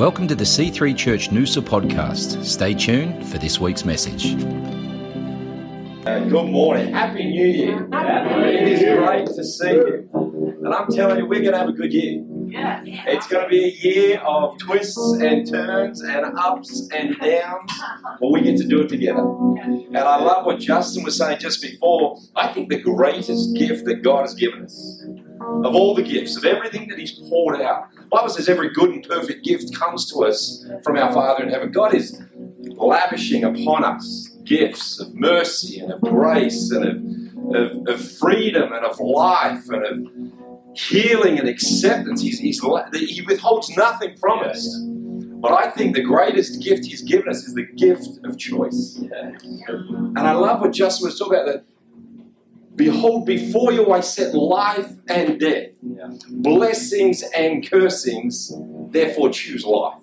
Welcome to the C3 Church Noosa podcast. Stay tuned for this week's message. Uh, good morning. Happy New Year. It is great to see you. And I'm telling you, we're going to have a good year. It's going to be a year of twists and turns and ups and downs, but we get to do it together. And I love what Justin was saying just before. I think the greatest gift that God has given us, of all the gifts, of everything that He's poured out, The Bible says every good and perfect gift comes to us from our Father in heaven. God is lavishing upon us gifts of mercy and of grace and of, of, of freedom and of life and of healing and acceptance. He's, he's, he withholds nothing from us. But I think the greatest gift he's given us is the gift of choice. And I love what Justin was talking about that. Behold, before you I set life and death, blessings and cursings, therefore choose life.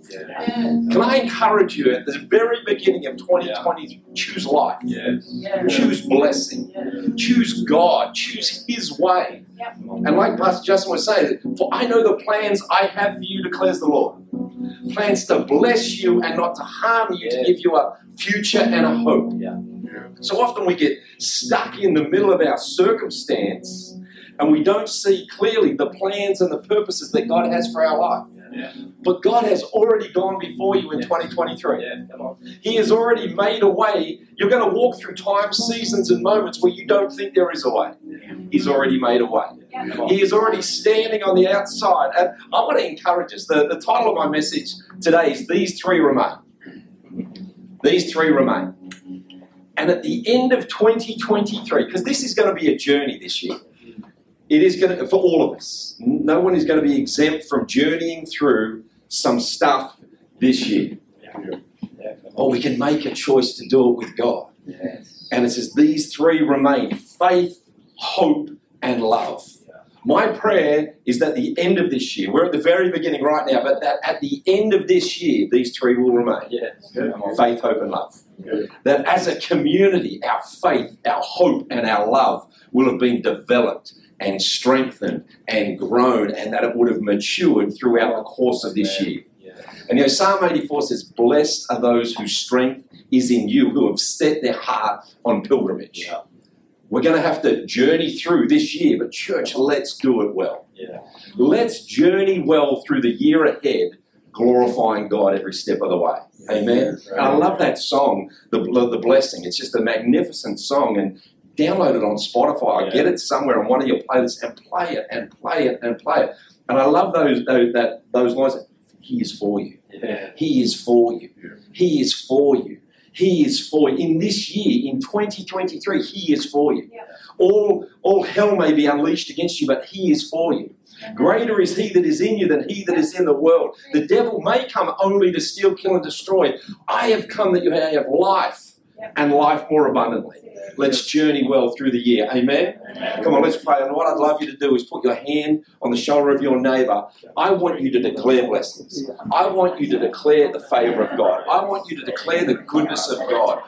Can I encourage you at the very beginning of 2020, choose life, choose blessing, choose God, choose His way. And like Pastor Justin was saying, for I know the plans I have for you, declares the Lord. Plans to bless you and not to harm you, to give you a future and a hope. So often we get stuck in the middle of our circumstance and we don't see clearly the plans and the purposes that God has for our life. But God has already gone before you in 2023. He has already made a way. You're going to walk through times, seasons, and moments where you don't think there is a way. He's already made a way. He is already standing on the outside. And I want to encourage us. The, the title of my message today is These Three Remain. These Three Remain. And at the end of 2023, because this is going to be a journey this year, it is going to, for all of us, no one is going to be exempt from journeying through some stuff this year. Or we can make a choice to do it with God. And it says, These three remain faith, hope, and love. My prayer is that the end of this year, we're at the very beginning right now, but that at the end of this year, these three will remain. Faith, hope, and love. That as a community, our faith, our hope, and our love will have been developed and strengthened and grown, and that it would have matured throughout the course of this year. And you know, Psalm 84 says, Blessed are those whose strength is in you, who have set their heart on pilgrimage. We're going to have to journey through this year, but church, let's do it well. Yeah. Let's journey well through the year ahead, glorifying God every step of the way. Amen. And I love that song, the, the Blessing. It's just a magnificent song, and download it on Spotify. Yeah. Get it somewhere on one of your playlists and play it and play it and play it. And I love those those, that, those lines. He is for you. Yeah. He is for you. He is for you. He is for you. In this year, in 2023, He is for you. Yeah. All, all hell may be unleashed against you, but He is for you. Greater is He that is in you than He that is in the world. The devil may come only to steal, kill, and destroy. I have come that you may have life and life more abundantly. Let's journey well through the year. Amen. Come on, let's pray. And what I'd love you to do is put your hand on the shoulder of your neighbour. I want you to declare blessings. I want you to declare the favour of God. I want you to declare the goodness of God,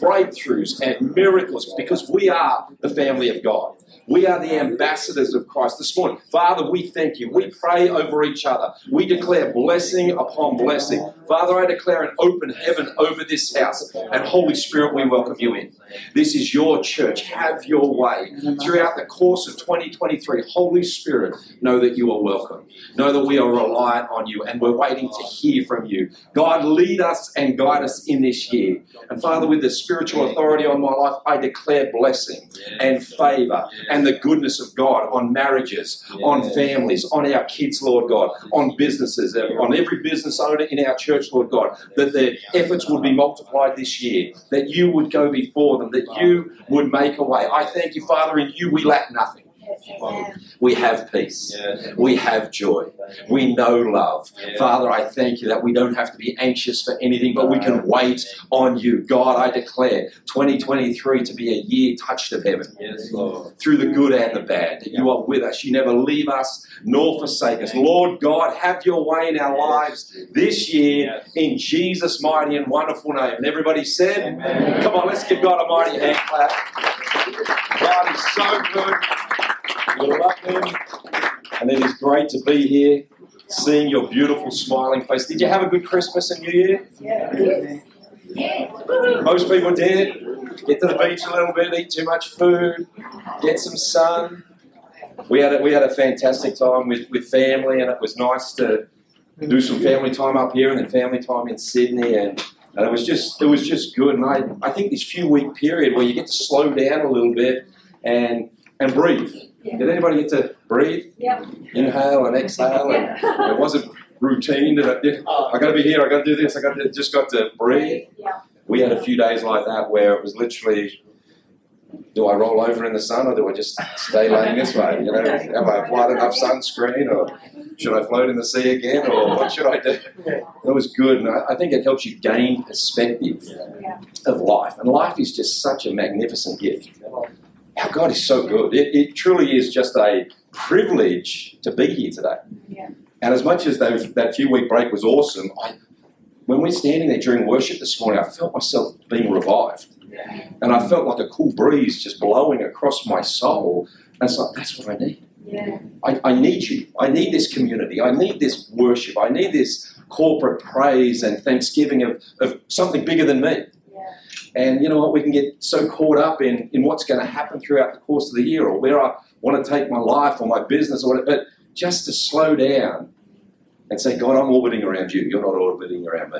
breakthroughs and miracles, because we are the family of God. We are the ambassadors of Christ this morning. Father, we thank you. We pray over each other. We declare blessing upon blessing. Father, I declare an open heaven over this house. And Holy Spirit, we welcome you in. This is your church. Have your way. Throughout the course of 2023, Holy Spirit, know that you are welcome. Know that we are reliant on you and we're waiting to hear from you. God, lead us and guide us in this year. And Father, with the spiritual authority on my life, I declare blessing and favor and the goodness of God on marriages, on families, on our kids, Lord God, on businesses, on every business owner in our church, Lord God, that their efforts would be multiplied this year, that you would go before them, that you would make a way. I thank you, Father, in you we lack nothing. We have peace. We have joy. We know love. Father, I thank you that we don't have to be anxious for anything, but we can wait on you. God, I declare 2023 to be a year touched of heaven through the good and the bad. That you are with us. You never leave us nor forsake us. Lord God, have your way in our lives this year in Jesus' mighty and wonderful name. And everybody said, Amen. Come on, let's give God a mighty hand clap. God is so good. Love Him. And it is great to be here seeing your beautiful smiling face. Did you have a good Christmas and New Year? Yeah. Most people did. Get to the beach a little bit, eat too much food, get some sun. We had a, we had a fantastic time with, with family, and it was nice to do some family time up here and then family time in Sydney, and, and it was just it was just good. And I, I think this few week period where you get to slow down a little bit and and breathe. Did anybody get to breathe? Yep. Inhale and exhale, and it wasn't routine. That I, did. Oh. I got to be here. I got to do this. I got to just got to breathe. Yeah. We had a few days like that where it was literally, do I roll over in the sun or do I just stay laying this way? You know, have I applied enough sunscreen or should I float in the sea again or what should I do? It was good, and I, I think it helps you gain perspective Yeah. of life. And life is just such a magnificent gift. Our God is so good. It, it truly is just a privilege to be here today. Yeah. And as much as those, that few week break was awesome, I, when we're standing there during worship this morning, I felt myself being revived. And I felt like a cool breeze just blowing across my soul. And it's like, that's what I need. Yeah. I, I need you. I need this community. I need this worship. I need this corporate praise and thanksgiving of, of something bigger than me. Yeah. And you know what? We can get so caught up in, in what's going to happen throughout the course of the year or where I want to take my life or my business or whatever. But just to slow down and say, God, I'm orbiting around you. You're not orbiting around me.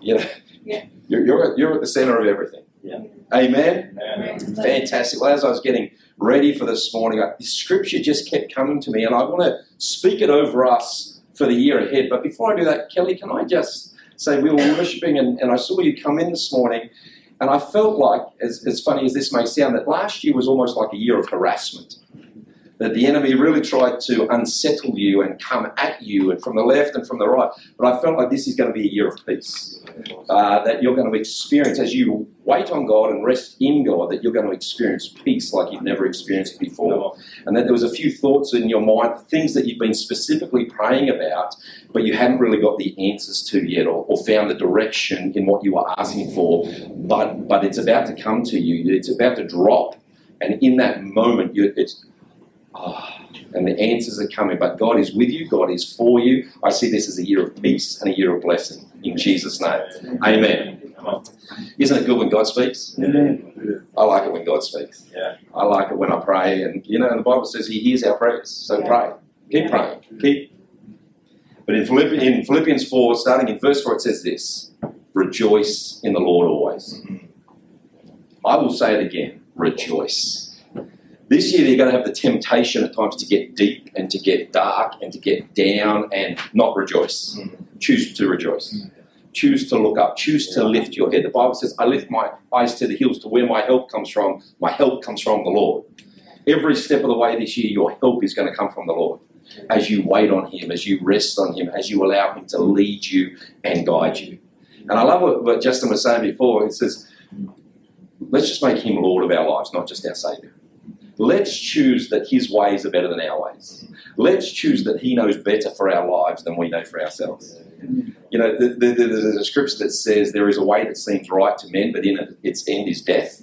You know, Yeah. you're, you're, at, you're at the center of everything. Yeah. Amen. Amen. Fantastic. Well, as I was getting ready for this morning, I, this scripture just kept coming to me, and I want to speak it over us for the year ahead. But before I do that, Kelly, can I just say we were worshiping, and, and I saw you come in this morning, and I felt like, as, as funny as this may sound, that last year was almost like a year of harassment. That the enemy really tried to unsettle you and come at you, and from the left and from the right. But I felt like this is going to be a year of peace. Uh, that you're going to experience as you wait on God and rest in God, that you're going to experience peace like you've never experienced before. And that there was a few thoughts in your mind, things that you've been specifically praying about, but you hadn't really got the answers to yet, or, or found the direction in what you were asking for. But but it's about to come to you. It's about to drop, and in that moment, you, it's ah, and the answers are coming. But God is with you. God is for you. I see this as a year of peace and a year of blessing in Jesus' name. Amen. Isn't it good when God speaks? I like it when God speaks. Yeah. I like it when I pray, and you know, the Bible says He hears our prayers. So pray, keep praying, keep. But in, Philippi- in Philippians four, starting in verse four, it says this: "Rejoice in the Lord always." I will say it again: rejoice. This year, you're going to have the temptation at times to get deep and to get dark and to get down and not rejoice. Mm. Choose to rejoice. Mm. Choose to look up. Choose to lift your head. The Bible says, I lift my eyes to the hills to where my help comes from. My help comes from the Lord. Every step of the way this year, your help is going to come from the Lord. As you wait on Him, as you rest on Him, as you allow Him to lead you and guide you. And I love what, what Justin was saying before. It says, let's just make Him Lord of our lives, not just our Savior. Let's choose that His ways are better than our ways. Let's choose that He knows better for our lives than we know for ourselves. You know, the, the, the, there's a scripture that says there is a way that seems right to men, but in it, its end is death.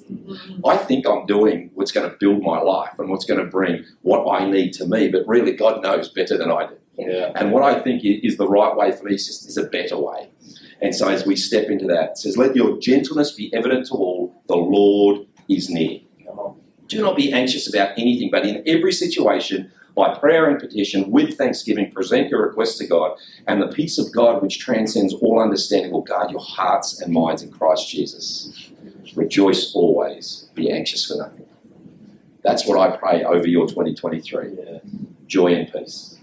I think I'm doing what's going to build my life and what's going to bring what I need to me, but really God knows better than I do. Yeah. And what I think is the right way for me is just is a better way. And so as we step into that, it says, Let your gentleness be evident to all, the Lord is near. Do not be anxious about anything, but in every situation, by prayer and petition, with thanksgiving, present your requests to God, and the peace of God, which transcends all understanding, will guard your hearts and minds in Christ Jesus. Rejoice always, be anxious for nothing. That's what I pray over your 2023 Yeah. joy and peace.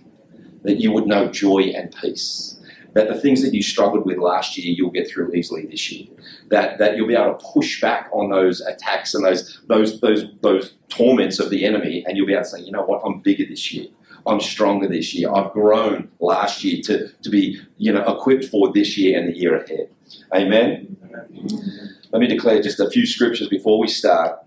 That you would know joy and peace. That the things that you struggled with last year, you'll get through easily this year. That, that you'll be able to push back on those attacks and those, those, those, those torments of the enemy, and you'll be able to say, you know what, I'm bigger this year. I'm stronger this year. I've grown last year to, to be you know, equipped for this year and the year ahead. Amen. Let me declare just a few scriptures before we start.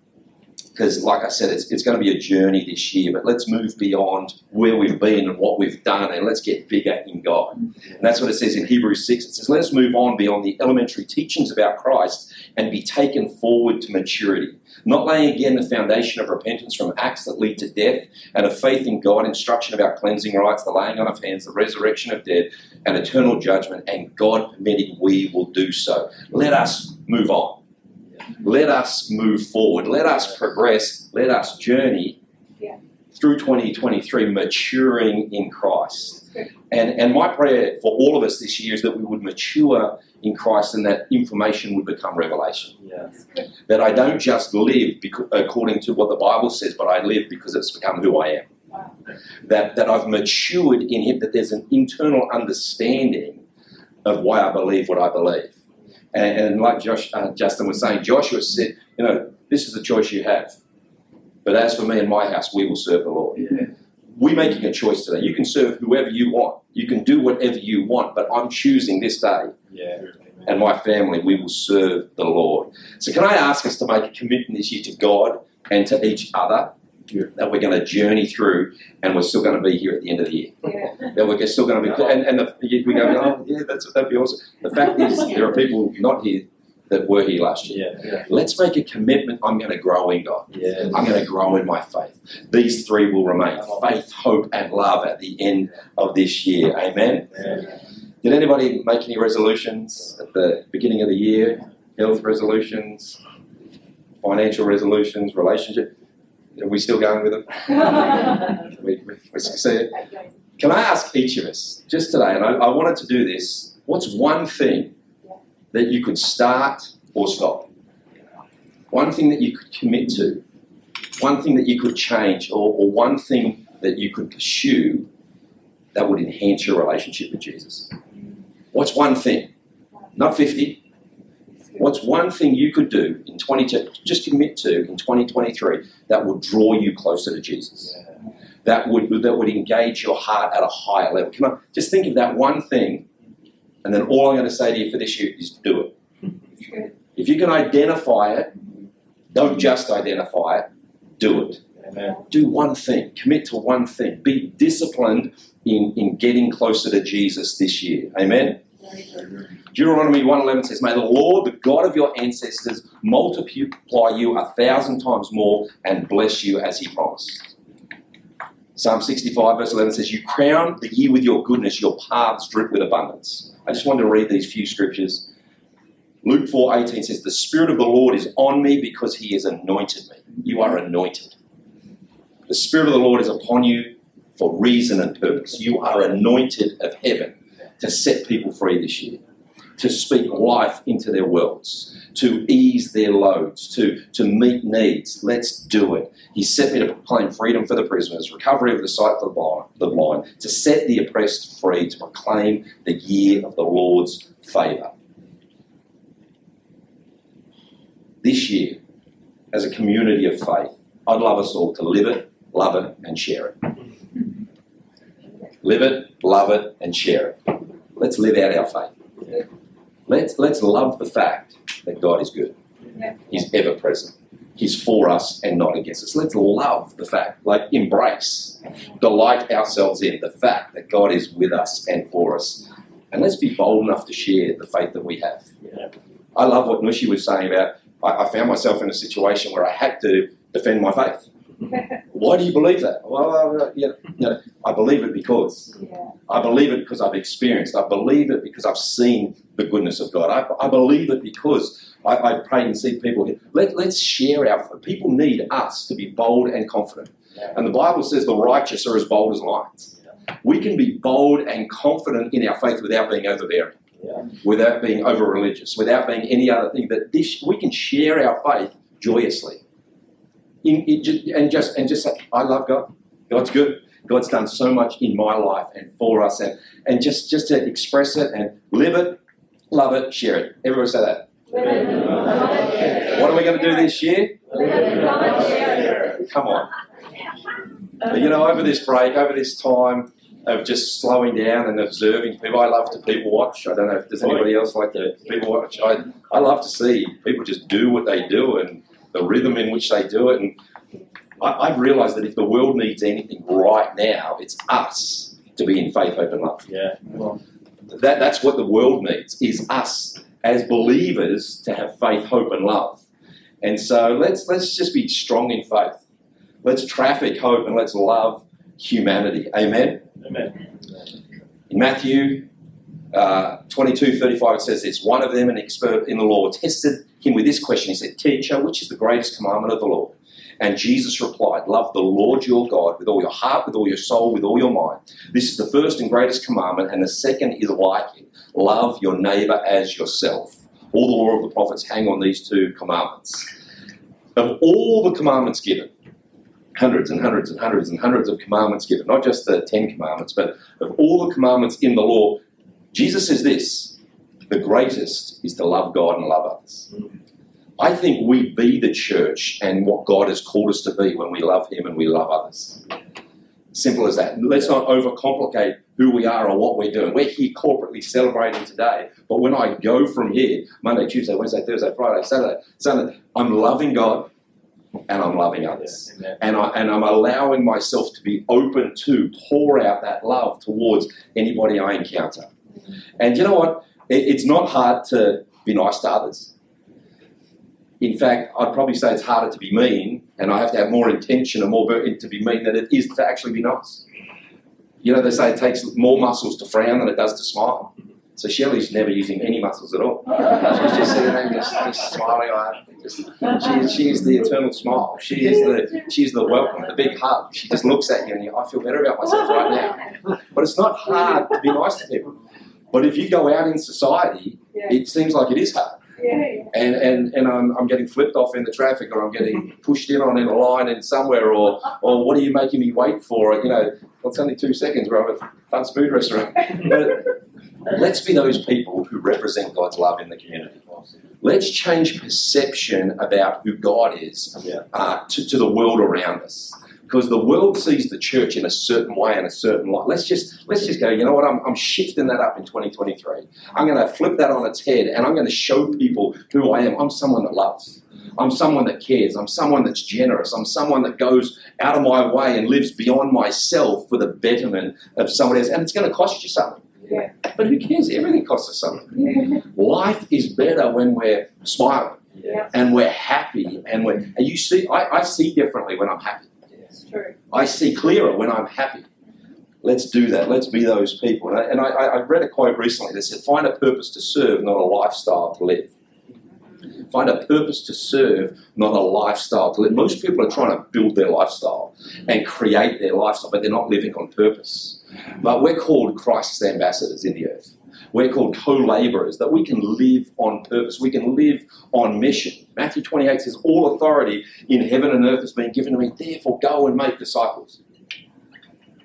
because, like I said, it's, it's going to be a journey this year, but let's move beyond where we've been and what we've done and let's get bigger in God. And that's what it says in Hebrews 6. It says, Let us move on beyond the elementary teachings about Christ and be taken forward to maturity, not laying again the foundation of repentance from acts that lead to death and of faith in God, instruction about cleansing rites, the laying on of hands, the resurrection of dead, and eternal judgment, and God permitting, we will do so. Let us move on. Let us move forward. Let us progress. Let us journey Yeah. through 2023, maturing in Christ. And, and my prayer for all of us this year is that we would mature in Christ and that information would become revelation. Yeah. That I don't just live becau- according to what the Bible says, but I live because it's become who I am. Wow. That, that I've matured in Him, that there's an internal understanding of why I believe what I believe. And, and like Josh, uh, Justin was saying, Joshua said, you know, this is the choice you have. But as for me and my house, we will serve the Lord. Yeah. We're making a choice today. You can serve whoever you want. You can do whatever you want, but I'm choosing this day Yeah. and my family, we will serve the Lord. So, can I ask us to make a commitment this year to God and to each other that we're going to journey through and we're still going to be here at the end of the year? Yeah. That we're still going to be, and, and the, we go, oh, yeah, that's, that'd be awesome. The fact is, there are people not here that were here last year. Yeah. Yeah. Let's make a commitment. I'm going to grow in God. Yeah. I'm going to grow in my faith. These three will remain faith, hope, and love at the end of this year. Amen. Did anybody make any resolutions at the beginning of the year? Health resolutions, financial resolutions, relationship? Are we still going with them? We, we, we succeeded. Can I ask each of us, just today, and I, I wanted to do this, what's one thing that you could start or stop? One thing that you could commit to, one thing that you could change, or, or one thing that you could pursue that would enhance your relationship with Jesus? What's one thing? Not 50. What's one thing you could do in 22, just commit to in 2023 that would draw you closer to Jesus? That would, that would engage your heart at a higher level. Can I just think of that one thing, and then all I'm going to say to you for this year is do it. If you can identify it, don't just identify it, do it. Amen. Do one thing, commit to one thing, be disciplined in, in getting closer to Jesus this year. Amen. Deuteronomy 1.11 says, May the Lord, the God of your ancestors, multiply you a thousand times more and bless you as he promised. Psalm 65 verse 11 says, You crown the year with your goodness, your paths drip with abundance. I just wanted to read these few scriptures. Luke 4.18 says, The Spirit of the Lord is on me because he has anointed me. You are anointed. The Spirit of the Lord is upon you for reason and purpose. You are anointed of heaven to set people free this year, to speak life into their worlds, to ease their loads, to, to meet needs. Let's do it. He set me to proclaim freedom for the prisoners, recovery of the sight for the blind, the blind, to set the oppressed free, to proclaim the year of the Lord's favour. This year, as a community of faith, I'd love us all to live it, love it, and share it. Live it, love it, and share it. Let's live out our faith. Let's, let's love the fact that God is good. Yeah. He's ever present. He's for us and not against us. Let's love the fact, like embrace, delight ourselves in the fact that God is with us and for us. And let's be bold enough to share the faith that we have. Yeah. I love what Nushi was saying about I, I found myself in a situation where I had to defend my faith. Why do you believe that? Well, uh, you know, you know, I believe it because. Yeah. I believe it because I've experienced. I believe it because I've seen the goodness of God. I, I believe it because I, I've prayed and see people. here. Let, let's share our. People need us to be bold and confident. Yeah. And the Bible says the righteous are as bold as lions. We can be bold and confident in our faith without being overbearing, Yeah. without being over religious, without being any other thing. But this, we can share our faith joyously. In, in, and just and just say, I love God. God's good. God's done so much in my life and for us, and, and just, just to express it and live it, love it, share it. Everybody say that. What are we going to do this year? Come on. But, you know, over this break, over this time of just slowing down and observing people, I love to people watch. I don't know if does anybody else like to people watch. I, I love to see people just do what they do and the rhythm in which they do it. And I, I've realised that if the world needs anything right now, it's us to be in faith, hope, and love. Yeah. Well, That, that's what the world needs, is us as believers to have faith, hope, and love. And so let's, let's just be strong in faith. Let's traffic hope and let's love humanity. Amen? amen. In Matthew uh, 22 35, it says this One of them, an expert in the law, tested him with this question. He said, Teacher, which is the greatest commandment of the law? And Jesus replied, Love the Lord your God with all your heart, with all your soul, with all your mind. This is the first and greatest commandment, and the second is like it love your neighbor as yourself. All the law of the prophets hang on these two commandments. Of all the commandments given, hundreds and hundreds and hundreds and hundreds of commandments given, not just the Ten Commandments, but of all the commandments in the law, Jesus says this the greatest is to love God and love others. I think we be the church and what God has called us to be when we love Him and we love others. Simple as that. Let's not overcomplicate who we are or what we're doing. We're here corporately celebrating today, but when I go from here, Monday, Tuesday, Wednesday, Thursday, Friday, Saturday, Sunday, I'm loving God and I'm loving others. Amen. And, I, and I'm allowing myself to be open to pour out that love towards anybody I encounter. And you know what? It, it's not hard to be nice to others. In fact, I'd probably say it's harder to be mean, and I have to have more intention and more to be mean than it is to actually be nice. You know, they say it takes more muscles to frown than it does to smile. So Shelley's never using any muscles at all. She's just sitting there, just, just smiling. She, she is the eternal smile. She is the she's the welcome, the big hug. She just looks at you and you, I feel better about myself right now. But it's not hard to be nice to people. But if you go out in society, it seems like it is hard. And, and, and I'm, I'm getting flipped off in the traffic or I'm getting pushed in on in a line in somewhere or, or what are you making me wait for? You know, well, it's only two seconds. We're at a fast food restaurant. But let's be those people who represent God's love in the community. Let's change perception about who God is Yeah. uh, to, to the world around us. Because the world sees the church in a certain way and a certain light. Let's just let's just go. You know what? I'm, I'm shifting that up in 2023. I'm going to flip that on its head, and I'm going to show people who I am. I'm someone that loves. I'm someone that cares. I'm someone that's generous. I'm someone that goes out of my way and lives beyond myself for the betterment of someone else. And it's going to cost you something. Yeah. But who cares? Everything costs us something. Life is better when we're smiling Yeah, and we're happy and we're and you see I, I see differently when I'm happy. It's true. I see clearer when I'm happy. Let's do that. Let's be those people. And I, and I, I read a quote recently that said, "Find a purpose to serve, not a lifestyle to live." Find a purpose to serve, not a lifestyle to live. Most people are trying to build their lifestyle and create their lifestyle, but they're not living on purpose. But we're called Christ's ambassadors in the earth. We're called co laborers, that we can live on purpose. We can live on mission. Matthew 28 says, All authority in heaven and earth has been given to me. Therefore, go and make disciples.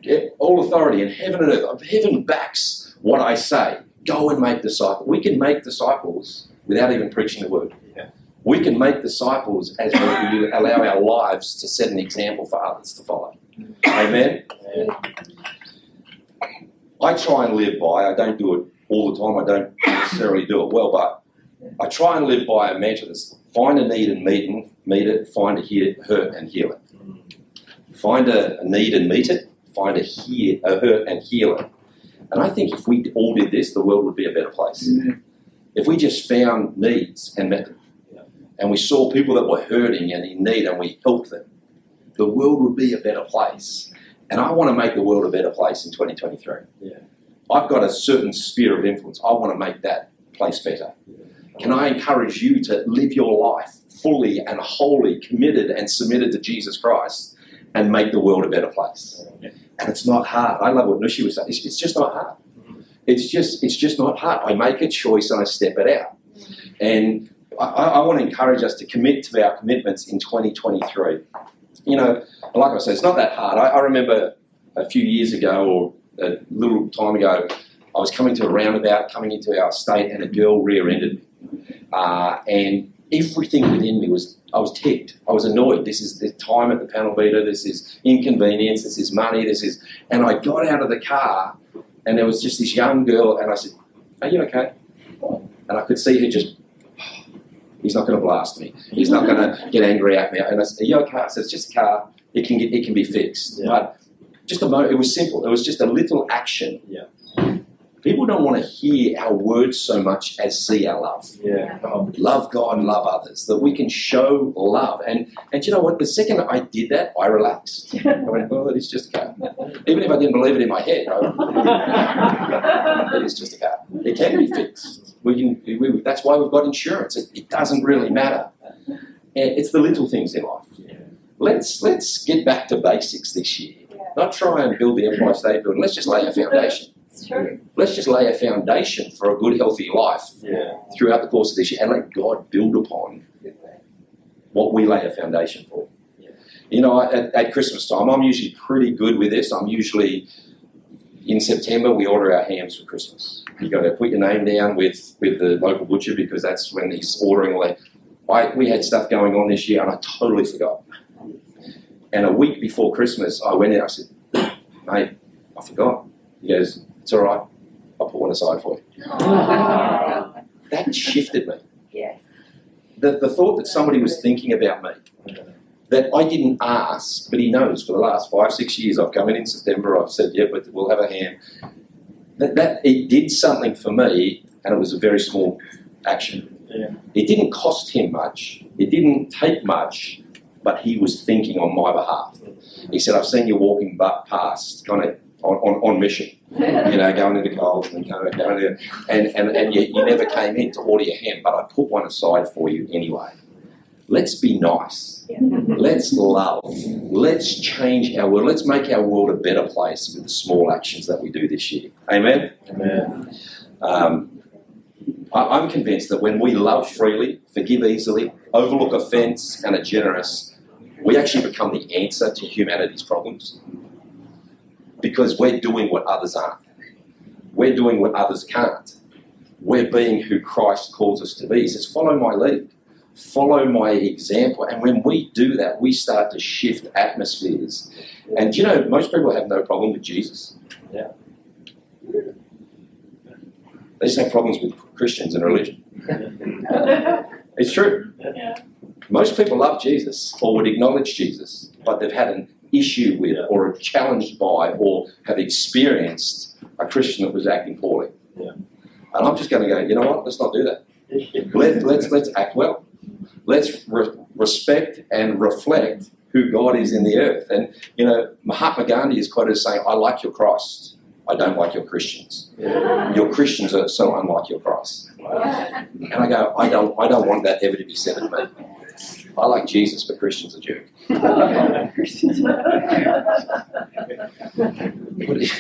Yeah, all authority in heaven and earth. Heaven backs what I say. Go and make disciples. We can make disciples without even preaching the word. Yeah. We can make disciples as we allow our lives to set an example for others to follow. Amen. I try and live by, I don't do it all the time, I don't necessarily do it well, but I try and live by a mantra that's find a need and meet, and meet it, find a he- hurt and heal it. Find a, a need and meet it, find a, hear, a hurt and heal it. And I think if we all did this, the world would be a better place. If we just found needs and met them, and we saw people that were hurting and in need and we helped them, the world would be a better place. And I want to make the world a better place in 2023. Yeah. I've got a certain sphere of influence. I want to make that place better. Can I encourage you to live your life fully and wholly committed and submitted to Jesus Christ and make the world a better place? And it's not hard. I love what Nushi was saying. It's, it's just not hard. It's just it's just not hard. I make a choice and I step it out. And I, I want to encourage us to commit to our commitments in 2023. You know, like I said, it's not that hard. I, I remember a few years ago or a little time ago, I was coming to a roundabout, coming into our state, and a girl rear-ended me. Uh, and everything within me was, I was ticked. I was annoyed. This is the time at the panel beater. This is inconvenience. This is money. This is, and I got out of the car, and there was just this young girl, and I said, "Are you okay?" And I could see her just He's not going to blast me. He's not going to get angry at me. And I said, "Are you okay?" I said, "It's just a car. It can get, it can be fixed." Yeah. But just a moment. It was simple. It was just a little action. Yeah. People don't want to hear our words so much as see our love. Yeah. Oh, Love God, and love others. That we can show love. And and you know what? The second I did that, I relaxed. I went, "Well, it is just a car." Even if I didn't believe it in my head, I, it is just a car. It can be fixed. We can. We, that's why we've got insurance. It, it doesn't really matter. And it's the little things in life. Yeah. Let's let's get back to basics this year. Not try and build the Empire State Building. Let's just lay a foundation. True. Let's just lay a foundation for a good, healthy life Yeah. throughout the course of this year and let God build upon what we lay a foundation for. You know, at, at Christmas time, I'm usually pretty good with this. I'm usually in September we order our hams for Christmas. You've got to put your name down with with the local butcher because that's when he's ordering all that. I, we had stuff going on this year and I totally forgot. And a week before Christmas, I went in. I said, "Mate, I forgot." He goes, "It's all right. I'll put one aside for you." That shifted me Yes. the, the thought that somebody was thinking about me, that I didn't ask, but he knows for the last five, six years, I've come in in September, I've said, yeah, but we'll have a ham. That, that it did something for me, and it was a very small action. Yeah. It didn't cost him much, it didn't take much, but he was thinking on my behalf. He said, I've seen you walking butt past, kind of on, on, on mission, you know, going into Coles and going, going to, and, and, and you, you never came in to order your ham, but I put one aside for you anyway. Let's be nice. Let's love. Let's change our world. Let's make our world a better place with the small actions that we do this year. Amen? Amen. Um, I, I'm convinced that when we love freely, forgive easily, overlook offence, and are generous, we actually become the answer to humanity's problems. Because we're doing what others aren't. We're doing what others can't. We're being who Christ calls us to be. He says, Follow my lead, follow my example. And when we do that, we start to shift atmospheres. And you know, most people have no problem with Jesus. Yeah. They just have problems with Christians and religion. It's true. Most people love Jesus or would acknowledge Jesus, but they've had an issue with or are challenged by or have experienced a Christian that was acting poorly. Yeah. And I'm just going to go, you know what? Let's not do that. Let, let's, let's act well. Let's re- respect and reflect who God is in the earth. And, you know, Mahatma Gandhi is quoted as saying, I like your Christ. I don't like your Christians. Yeah. Your Christians are so unlike your Christ. And I go, I don't, I don't want that ever to be said of me. I like Jesus, but Christians are jerk.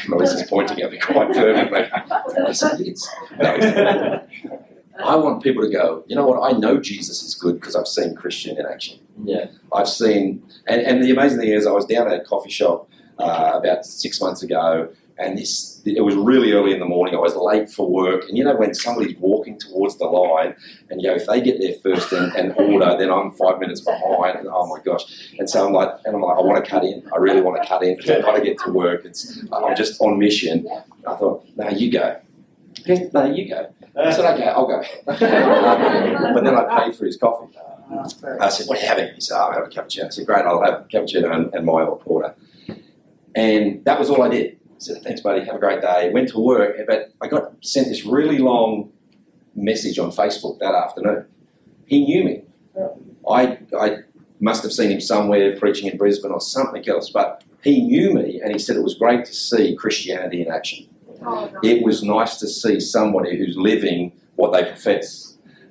Melissa's pointing at me quite fervently. I. No, I want people to go, you know what, I know Jesus is good because I've seen Christian in action. Yeah. I've seen, and, and the amazing thing is, I was down at a coffee shop uh, about six months ago, and this it was really early in the morning. I was late for work, and you know when somebody's walking towards the line, and you know if they get there first and, and order, then I'm five minutes behind, and oh my gosh! And so I'm like, and I'm like, I want to cut in. I really want to cut in because I've got to get to work. It's I'm just on mission. I thought, no, you go. No, you go. I said, okay, I'll go. but then I paid for his coffee. Oh, I said, what are you having? He said, oh, I'll have a cappuccino. I said, great, I'll have a cappuccino and, and my order. And that was all I did. Said, thanks, buddy, have a great day. Went to work, but I got sent this really long message on Facebook that afternoon. He knew me. Oh. I, I must have seen him somewhere preaching in Brisbane or something else, but he knew me and he said it was great to see Christianity in action oh, it was nice to see somebody who's living what they profess.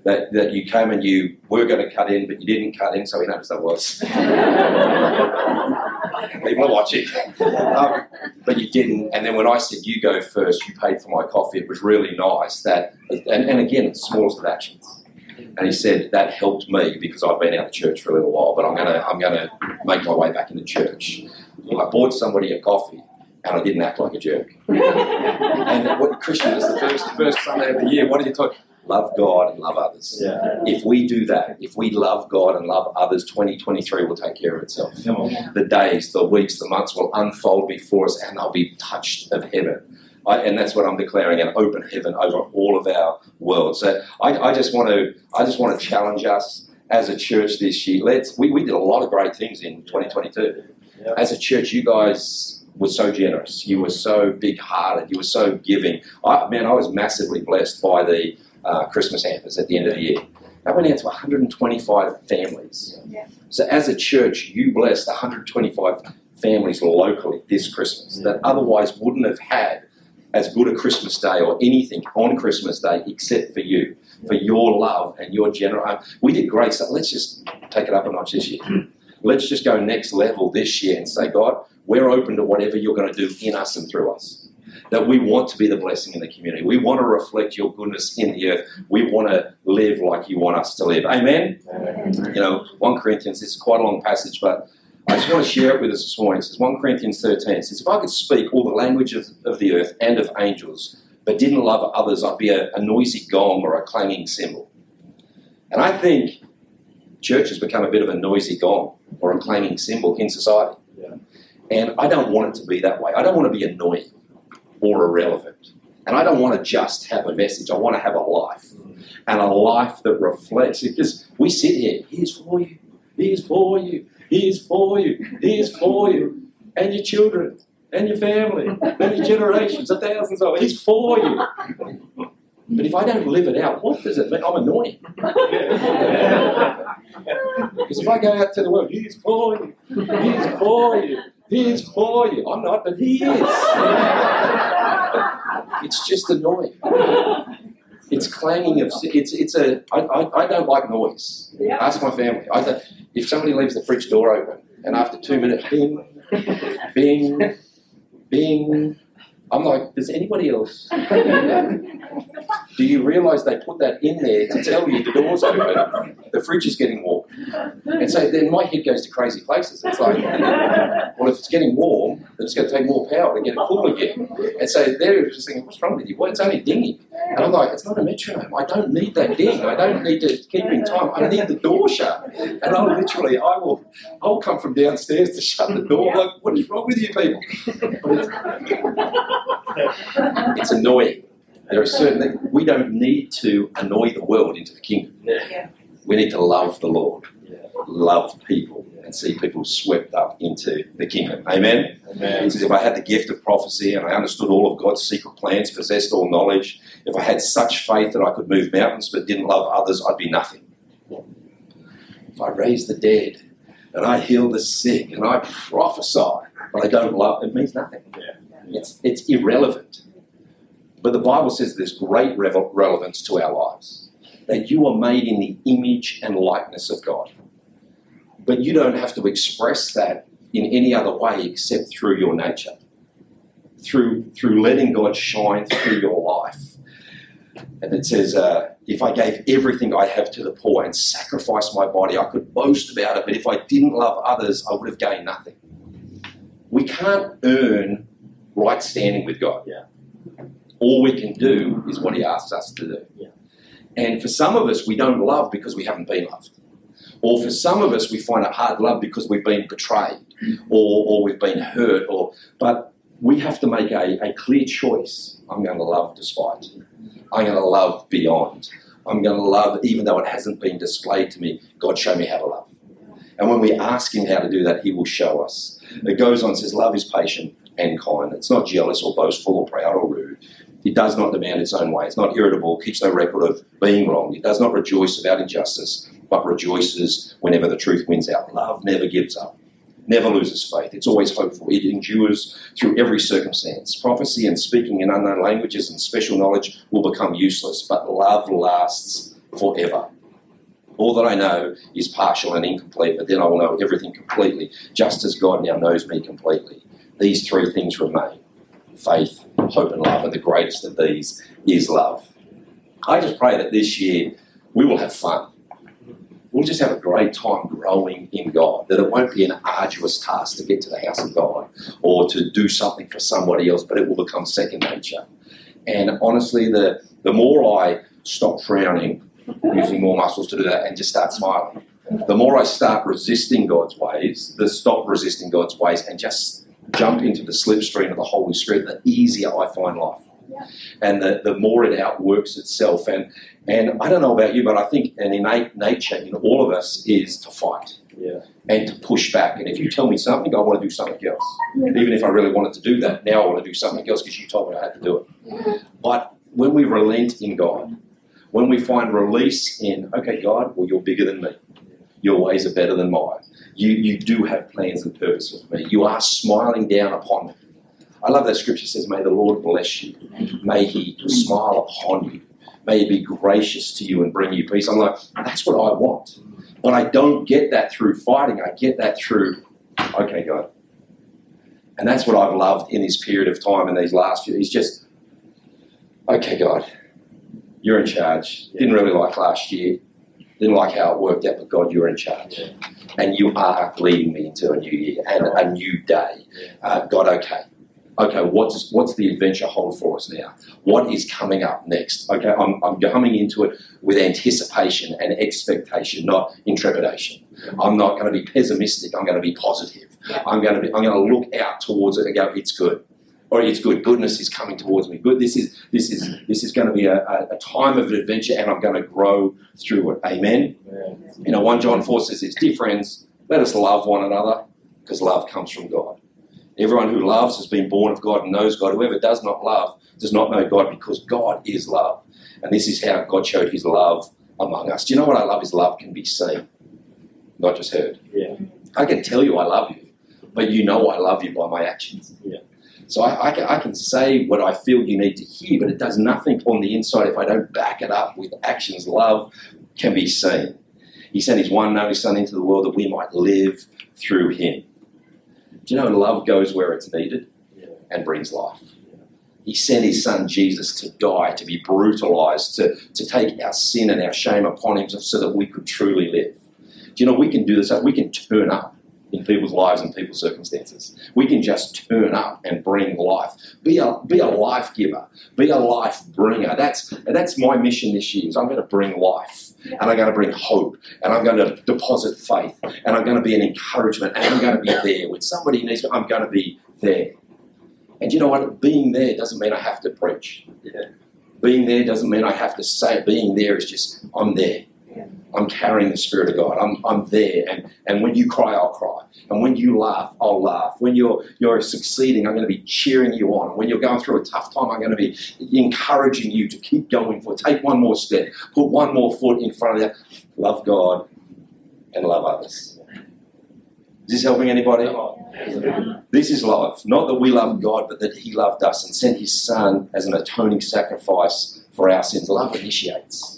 That, that you came and you were going to cut in, but you didn't cut in, so he noticed I was. People are watching. Um, but you didn't. And then when I said, you go first, you paid for my coffee, it was really nice. That, and, and again, it's smallest of actions. And he said that helped me because I've been out of church for a little while, but I'm gonna I'm gonna make my way back into church. I bought somebody a coffee, and I didn't act like a jerk. And what Christian is the first first Sunday of the year. What are you talking? Love God and love others. Yeah. If we do that, if we love God and love others, 2023 will take care of itself. On. The days, the weeks, the months will unfold before us and they'll be touched of heaven. I, and that's what I'm declaring an open heaven over all of our world. So I, I just want to I just want to challenge us as a church this year. Let's we, we did a lot of great things in 2022. Yeah. As a church, you guys were so generous. You were so big hearted. You were so giving. I, man, I was massively blessed by the uh, Christmas hampers at the end of the year. That went out to 125 families. Yeah. So as a church, you blessed 125 families locally this Christmas that otherwise wouldn't have had as good a Christmas day or anything on Christmas Day except for you, for your love and your generosity. We did great stuff. Let's just take it up a notch this year. Let's just go next level this year and say, God, we're open to whatever you're going to do in us and through us. That we want to be the blessing in the community. We want to reflect your goodness in the earth. We want to live like you want us to live. Amen? You know, 1 Corinthians, this is quite a long passage, but I just want to share it with us this morning. It says 1 Corinthians 13. It says, If I could speak all the language of, of the earth and of angels, but didn't love others, I'd be a, a noisy gong or a clanging cymbal. And I think church has become a bit of a noisy gong or a clanging cymbal in society. Yeah. And I don't want it to be that way. I don't want to be annoying or irrelevant. And I don't want to just have a message. I want to have a life. And a life that reflects. Because we sit here, here's for you, here's for you, here's for you, here's for you, and your children, and your family, and your generations, the thousands of He's for you. But if I don't live it out, what does it mean? I'm annoying. Because if I go out to the world, He's for you, He's for you, He's for you. I'm not, but He is. It's just annoying. It's clanging of. It's it's a. I, I, I don't like noise. Yeah. Ask my family. I don't, if somebody leaves the fridge door open and after two minutes, bing, bing, bing, I'm like, does anybody else? Do you realise they put that in there to tell you the door's open, the fridge is getting warm? And so then my head goes to crazy places. It's like, well, if it's getting warm, then it's going to take more power to get it cool again. And so they're just thinking, what's wrong with you? Well, it's only dinging. And I'm like, it's not a metronome. I don't need that ding. I don't need to keep in time. I need the door shut. And I'll literally, I will, I'll come from downstairs to shut the door. Like, what is wrong with you people? It's, it's annoying. There are certain we don't need to annoy the world into the kingdom. Yeah. We need to love the Lord, Yeah. love people, and see people swept up into the kingdom. Amen? Amen. He says, if I had the gift of prophecy and I understood all of God's secret plans, possessed all knowledge, if I had such faith that I could move mountains but didn't love others, I'd be nothing. If I raise the dead and I heal the sick and I prophesy, but I don't love, it means nothing. It's, it's irrelevant. But the Bible says there's great relevance to our lives. That you are made in the image and likeness of God. But you don't have to express that in any other way except through your nature. Through, through letting God shine through your life. And it says, uh, if I gave everything I have to the poor and sacrificed my body, I could boast about it, but if I didn't love others, I would have gained nothing. We can't earn right standing with God. Yeah. All we can do is what He asks us to do. Yeah. And for some of us, we don't love because we haven't been loved. Or for some of us, we find it hard to love because we've been betrayed or, or we've been hurt. Or, but we have to make a, a clear choice. I'm going to love despite. I'm going to love beyond. I'm going to love even though it hasn't been displayed to me. God, show me how to love. And when we ask Him how to do that, He will show us. It goes on, says, Love is patient and kind. It's not jealous or boastful or proud or rude. It does not demand its own way. It's not irritable, keeps no record of being wrong. It does not rejoice about injustice, but rejoices whenever the truth wins out. Love never gives up, never loses faith. It's always hopeful. It endures through every circumstance. Prophecy and speaking in unknown languages and special knowledge will become useless, but love lasts forever. All that I know is partial and incomplete, but then I will know everything completely, just as God now knows me completely. These three things remain faith, hope, and love, and the greatest of these is love. I just pray that this year we will have fun. We'll just have a great time growing in God, that it won't be an arduous task to get to the house of God or to do something for somebody else, but it will become second nature. And honestly, the, the more I stop frowning, using more muscles to do that, and just start smiling. The more I start resisting God's ways, the stop resisting God's ways and just jump into the slipstream of the Holy Spirit, the easier I find life. And the, the more it outworks itself. And and I don't know about you, but I think an innate nature in all of us is to fight. Yeah. And to push back. And if you tell me something, I want to do something else. Even if I really wanted to do that, now I want to do something else because you told me I had to do it. But when we relent in God, when we find release in, okay, God, well, you're bigger than me. Your ways are better than mine. You, you do have plans and purpose with me. You are smiling down upon me. I love that scripture says, May the Lord bless you. May he smile upon you. May he be gracious to you and bring you peace. I'm like, that's what I want. But I don't get that through fighting. I get that through, okay, God. And that's what I've loved in this period of time in these last few. He's just, okay, God, you're in charge. Didn't really like last year. Didn't like how it worked out, but God, you're in charge. And you are leading me into a new year and a new day. Uh, God, okay. Okay, what's what's the adventure hold for us now? What is coming up next? Okay, I'm, I'm coming into it with anticipation and expectation, not intrepidation. I'm not going to be pessimistic. I'm going to be positive. I'm going to be. I'm going to look out towards it and go, it's good or it's good. Goodness is coming towards me. Good. This is this is this is going to be a, a, time of adventure, and I'm going to grow through it. Amen. You know, one John four says, "It's dear friends, let us love one another, because love comes from God. Everyone who loves has been born of God and knows God. Whoever does not love does not know God, because God is love, and this is how God showed His love among us. Do you know what I love? Is love can be seen, not just heard. Yeah. I can tell you I love you, but you know I love you by my actions. Yeah. So I, I, can, I, can, say what I feel you need to hear, but it does nothing on the inside if I don't back it up with actions. Love can be seen. He sent his one and only Son into the world that we might live through him. Do you know love goes where it's needed and brings life? He sent his son Jesus to die, to be brutalized, to, to take our sin and our shame upon him so that we could truly live. Do you know we can do this? We can turn up in people's lives and people's circumstances. We can just turn up and bring life. Be a be a life giver. Be a life bringer. That's that's my mission this year. Is I'm going to bring life, and I'm going to bring hope, and I'm going to deposit faith, and I'm going to be an encouragement, and I'm going to be there when somebody needs me. I'm going to be there. And you know what? Being there doesn't mean I have to preach. Yeah. Being there doesn't mean I have to say. Being there is just I'm there. I'm carrying the Spirit of God. I'm, I'm there. And, and when you cry, I'll cry. And when you laugh, I'll laugh. When you're, you're succeeding, I'm going to be cheering you on. When you're going through a tough time, I'm going to be encouraging you to keep going for it. Take one more step. Put one more foot in front of you. Love God and love others. Is this helping anybody? This is love. Not that we love God, but that He loved us and sent His Son as an atoning sacrifice for our sins. Love initiates.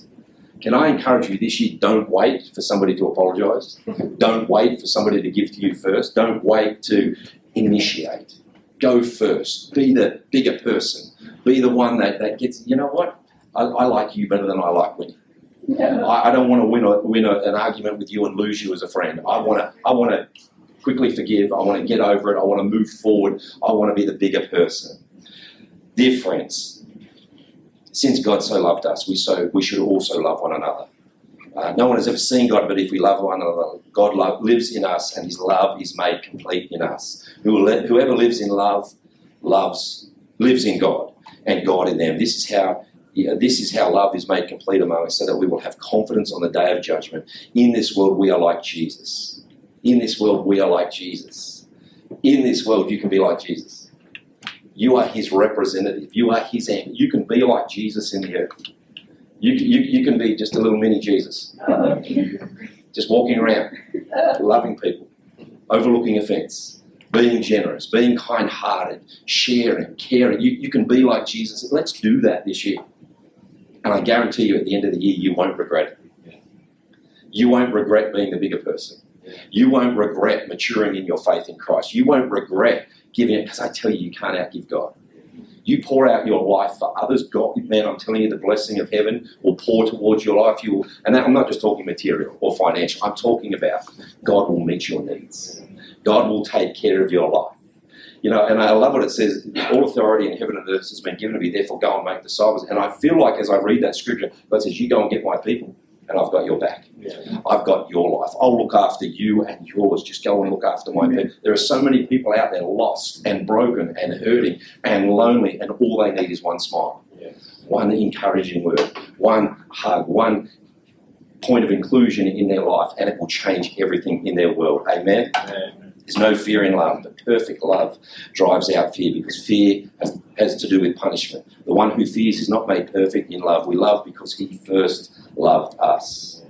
Can I encourage you this year? Don't wait for somebody to apologise. Don't wait for somebody to give to you first. Don't wait to initiate. Go first. Be the bigger person. Be the one that, that gets, you know what? I, I like you better than I like winning. Yeah. I, I, don't want to win, a, win a, an argument with you and lose you as a friend. I want to I want to quickly forgive. I want to get over it. I want to move forward. I want to be the bigger person. Dear friends, since God so loved us, we so we should also love one another. Uh, no one has ever seen God, but if we love one another, God lives in us, and His love is made complete in us. Whoever lives in love loves lives in God, and God in them. This is how. Yeah, this is how love is made complete among us, so that we will have confidence on the day of judgment. In this world, we are like Jesus. In this world, we are like Jesus. In this world, you can be like Jesus. You are his representative. You are his. You can be like Jesus in the earth. You, you, you can be just a little mini Jesus. Just walking around, loving people, overlooking offence, being generous, being kind hearted, sharing, caring. You, you can be like Jesus. Let's do that this year. And I guarantee you at the end of the year, you won't regret it. You won't regret being the bigger person. You won't regret maturing in your faith in Christ. You won't regret it because I tell you, you can't outgive God. You pour out your life for others. God, man, I'm telling you, the blessing of heaven will pour towards your life. You will, and that, I'm not just talking material or financial. I'm talking about God will meet your needs. God will take care of your life. You know, and I love what it says all authority in heaven and earth has been given to me, therefore go and make disciples. And I feel like as I read that scripture, God says, You go and get my people, and I've got your back. Yeah. I've got your life. I'll look after you and yours. Just go and look after my people. There are so many people out there lost and broken and hurting and lonely, and all they need is one smile, one encouraging word, one hug, one point of inclusion in their life, and it will change everything in their world. Amen. Amen. There's no fear in love, but perfect love drives out fear because fear has, has to do with punishment. The one who fears is not made perfect in love. We love because he first loved us.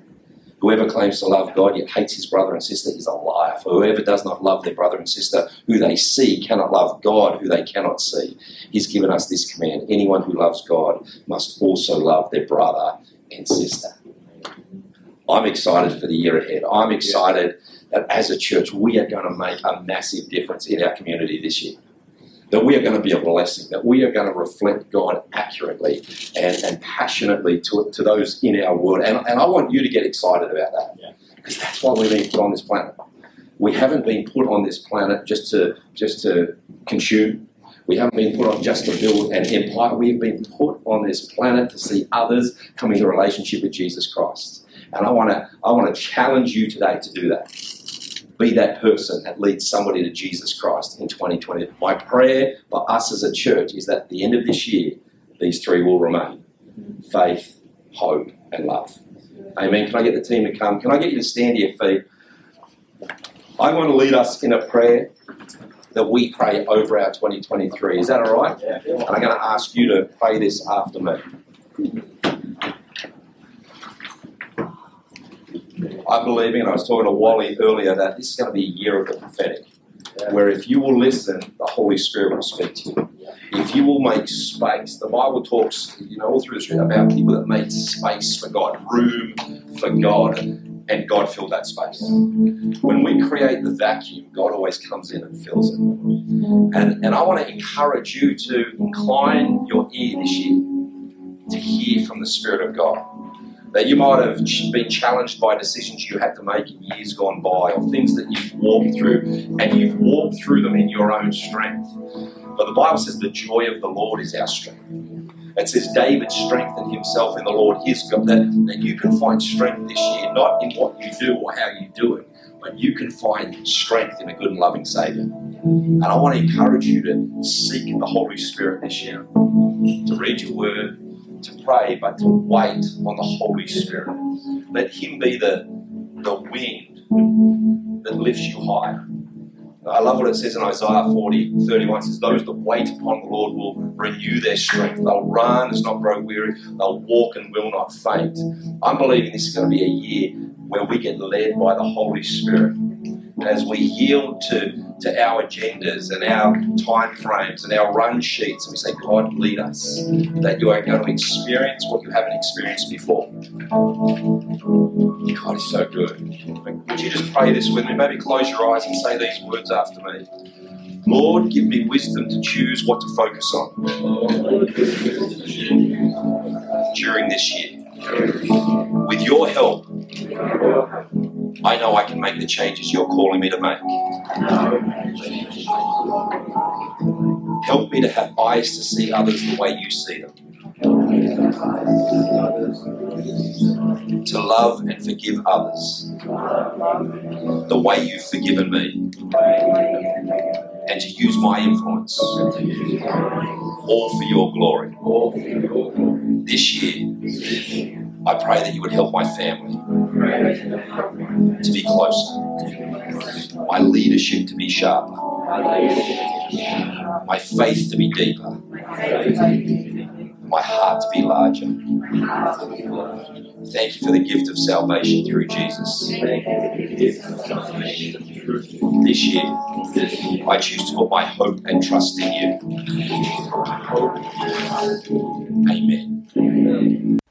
Whoever claims to love God yet hates his brother and sister is a liar. For whoever does not love their brother and sister who they see cannot love God who they cannot see. He's given us this command anyone who loves God must also love their brother and sister. I'm excited for the year ahead. I'm excited that as a church we are going to make a massive difference in our community this year. That we are going to be a blessing, that we are going to reflect God accurately and, and passionately to, to those in our world. And, and I want you to get excited about that Yeah. because that's why we've been put on this planet. We haven't been put on this planet just to just to consume. We haven't been put on just to build an empire. We've been put on this planet to see others come into a relationship with Jesus Christ. And I want to I want to challenge you today to do that. Be that person that leads somebody to Jesus Christ in 2020. My prayer for us as a church is that at the end of this year, these three will remain faith, hope, and love. Amen. Can I get the team to come? Can I get you to stand to your feet? I want to lead us in a prayer that we pray over our 2023. Is that all right? Yeah. And I'm going to ask you to pray this after me. I'm believing, and I was talking to Wally earlier, that this is going to be a year of the prophetic, where if you will listen, the Holy Spirit will speak to you. If you will make space, the Bible talks, you know, all through the scripture about people that made space for God, room for God, and God filled that space. When we create the vacuum, God always comes in and fills it. And, and I want to encourage you to incline your ear this year to hear from the Spirit of God. That you might have been challenged by decisions you had to make in years gone by, or things that you've walked through, and you've walked through them in your own strength. But the Bible says the joy of the Lord is our strength. It says David strengthened himself in the Lord his God. That, that you can find strength this year, not in what you do or how you do it, but you can find strength in a good and loving Savior. And I want to encourage you to seek the Holy Spirit this year, to read your word, to pray, but to wait on the Holy Spirit. Let Him be the, the wind that lifts you higher. I love what it says in Isaiah 40, 31. It says, Those that wait upon the Lord will renew their strength. They'll run and not grow weary. They'll walk and will not faint. I'm believing this is going to be a year where we get led by the Holy Spirit. As we yield to, to our agendas and our time frames and our run sheets, and we say, God, lead us, that you are going to experience what you haven't experienced before. God is so good. Would you just pray this with me? Maybe close your eyes and say these words after me. Lord, give me wisdom to choose what to focus on during this year. With your help, I know I can make the changes you're calling me to make. Help me to have eyes to see others the way you see them. To love and forgive others the way you've forgiven me. And to use my influence all for your glory. This year, I pray that you would help my family to be closer, my leadership to be sharper, my faith to be deeper, my heart to be larger. Thank you for the gift of salvation through Jesus. This year, I choose to put my hope and trust in you. Amen.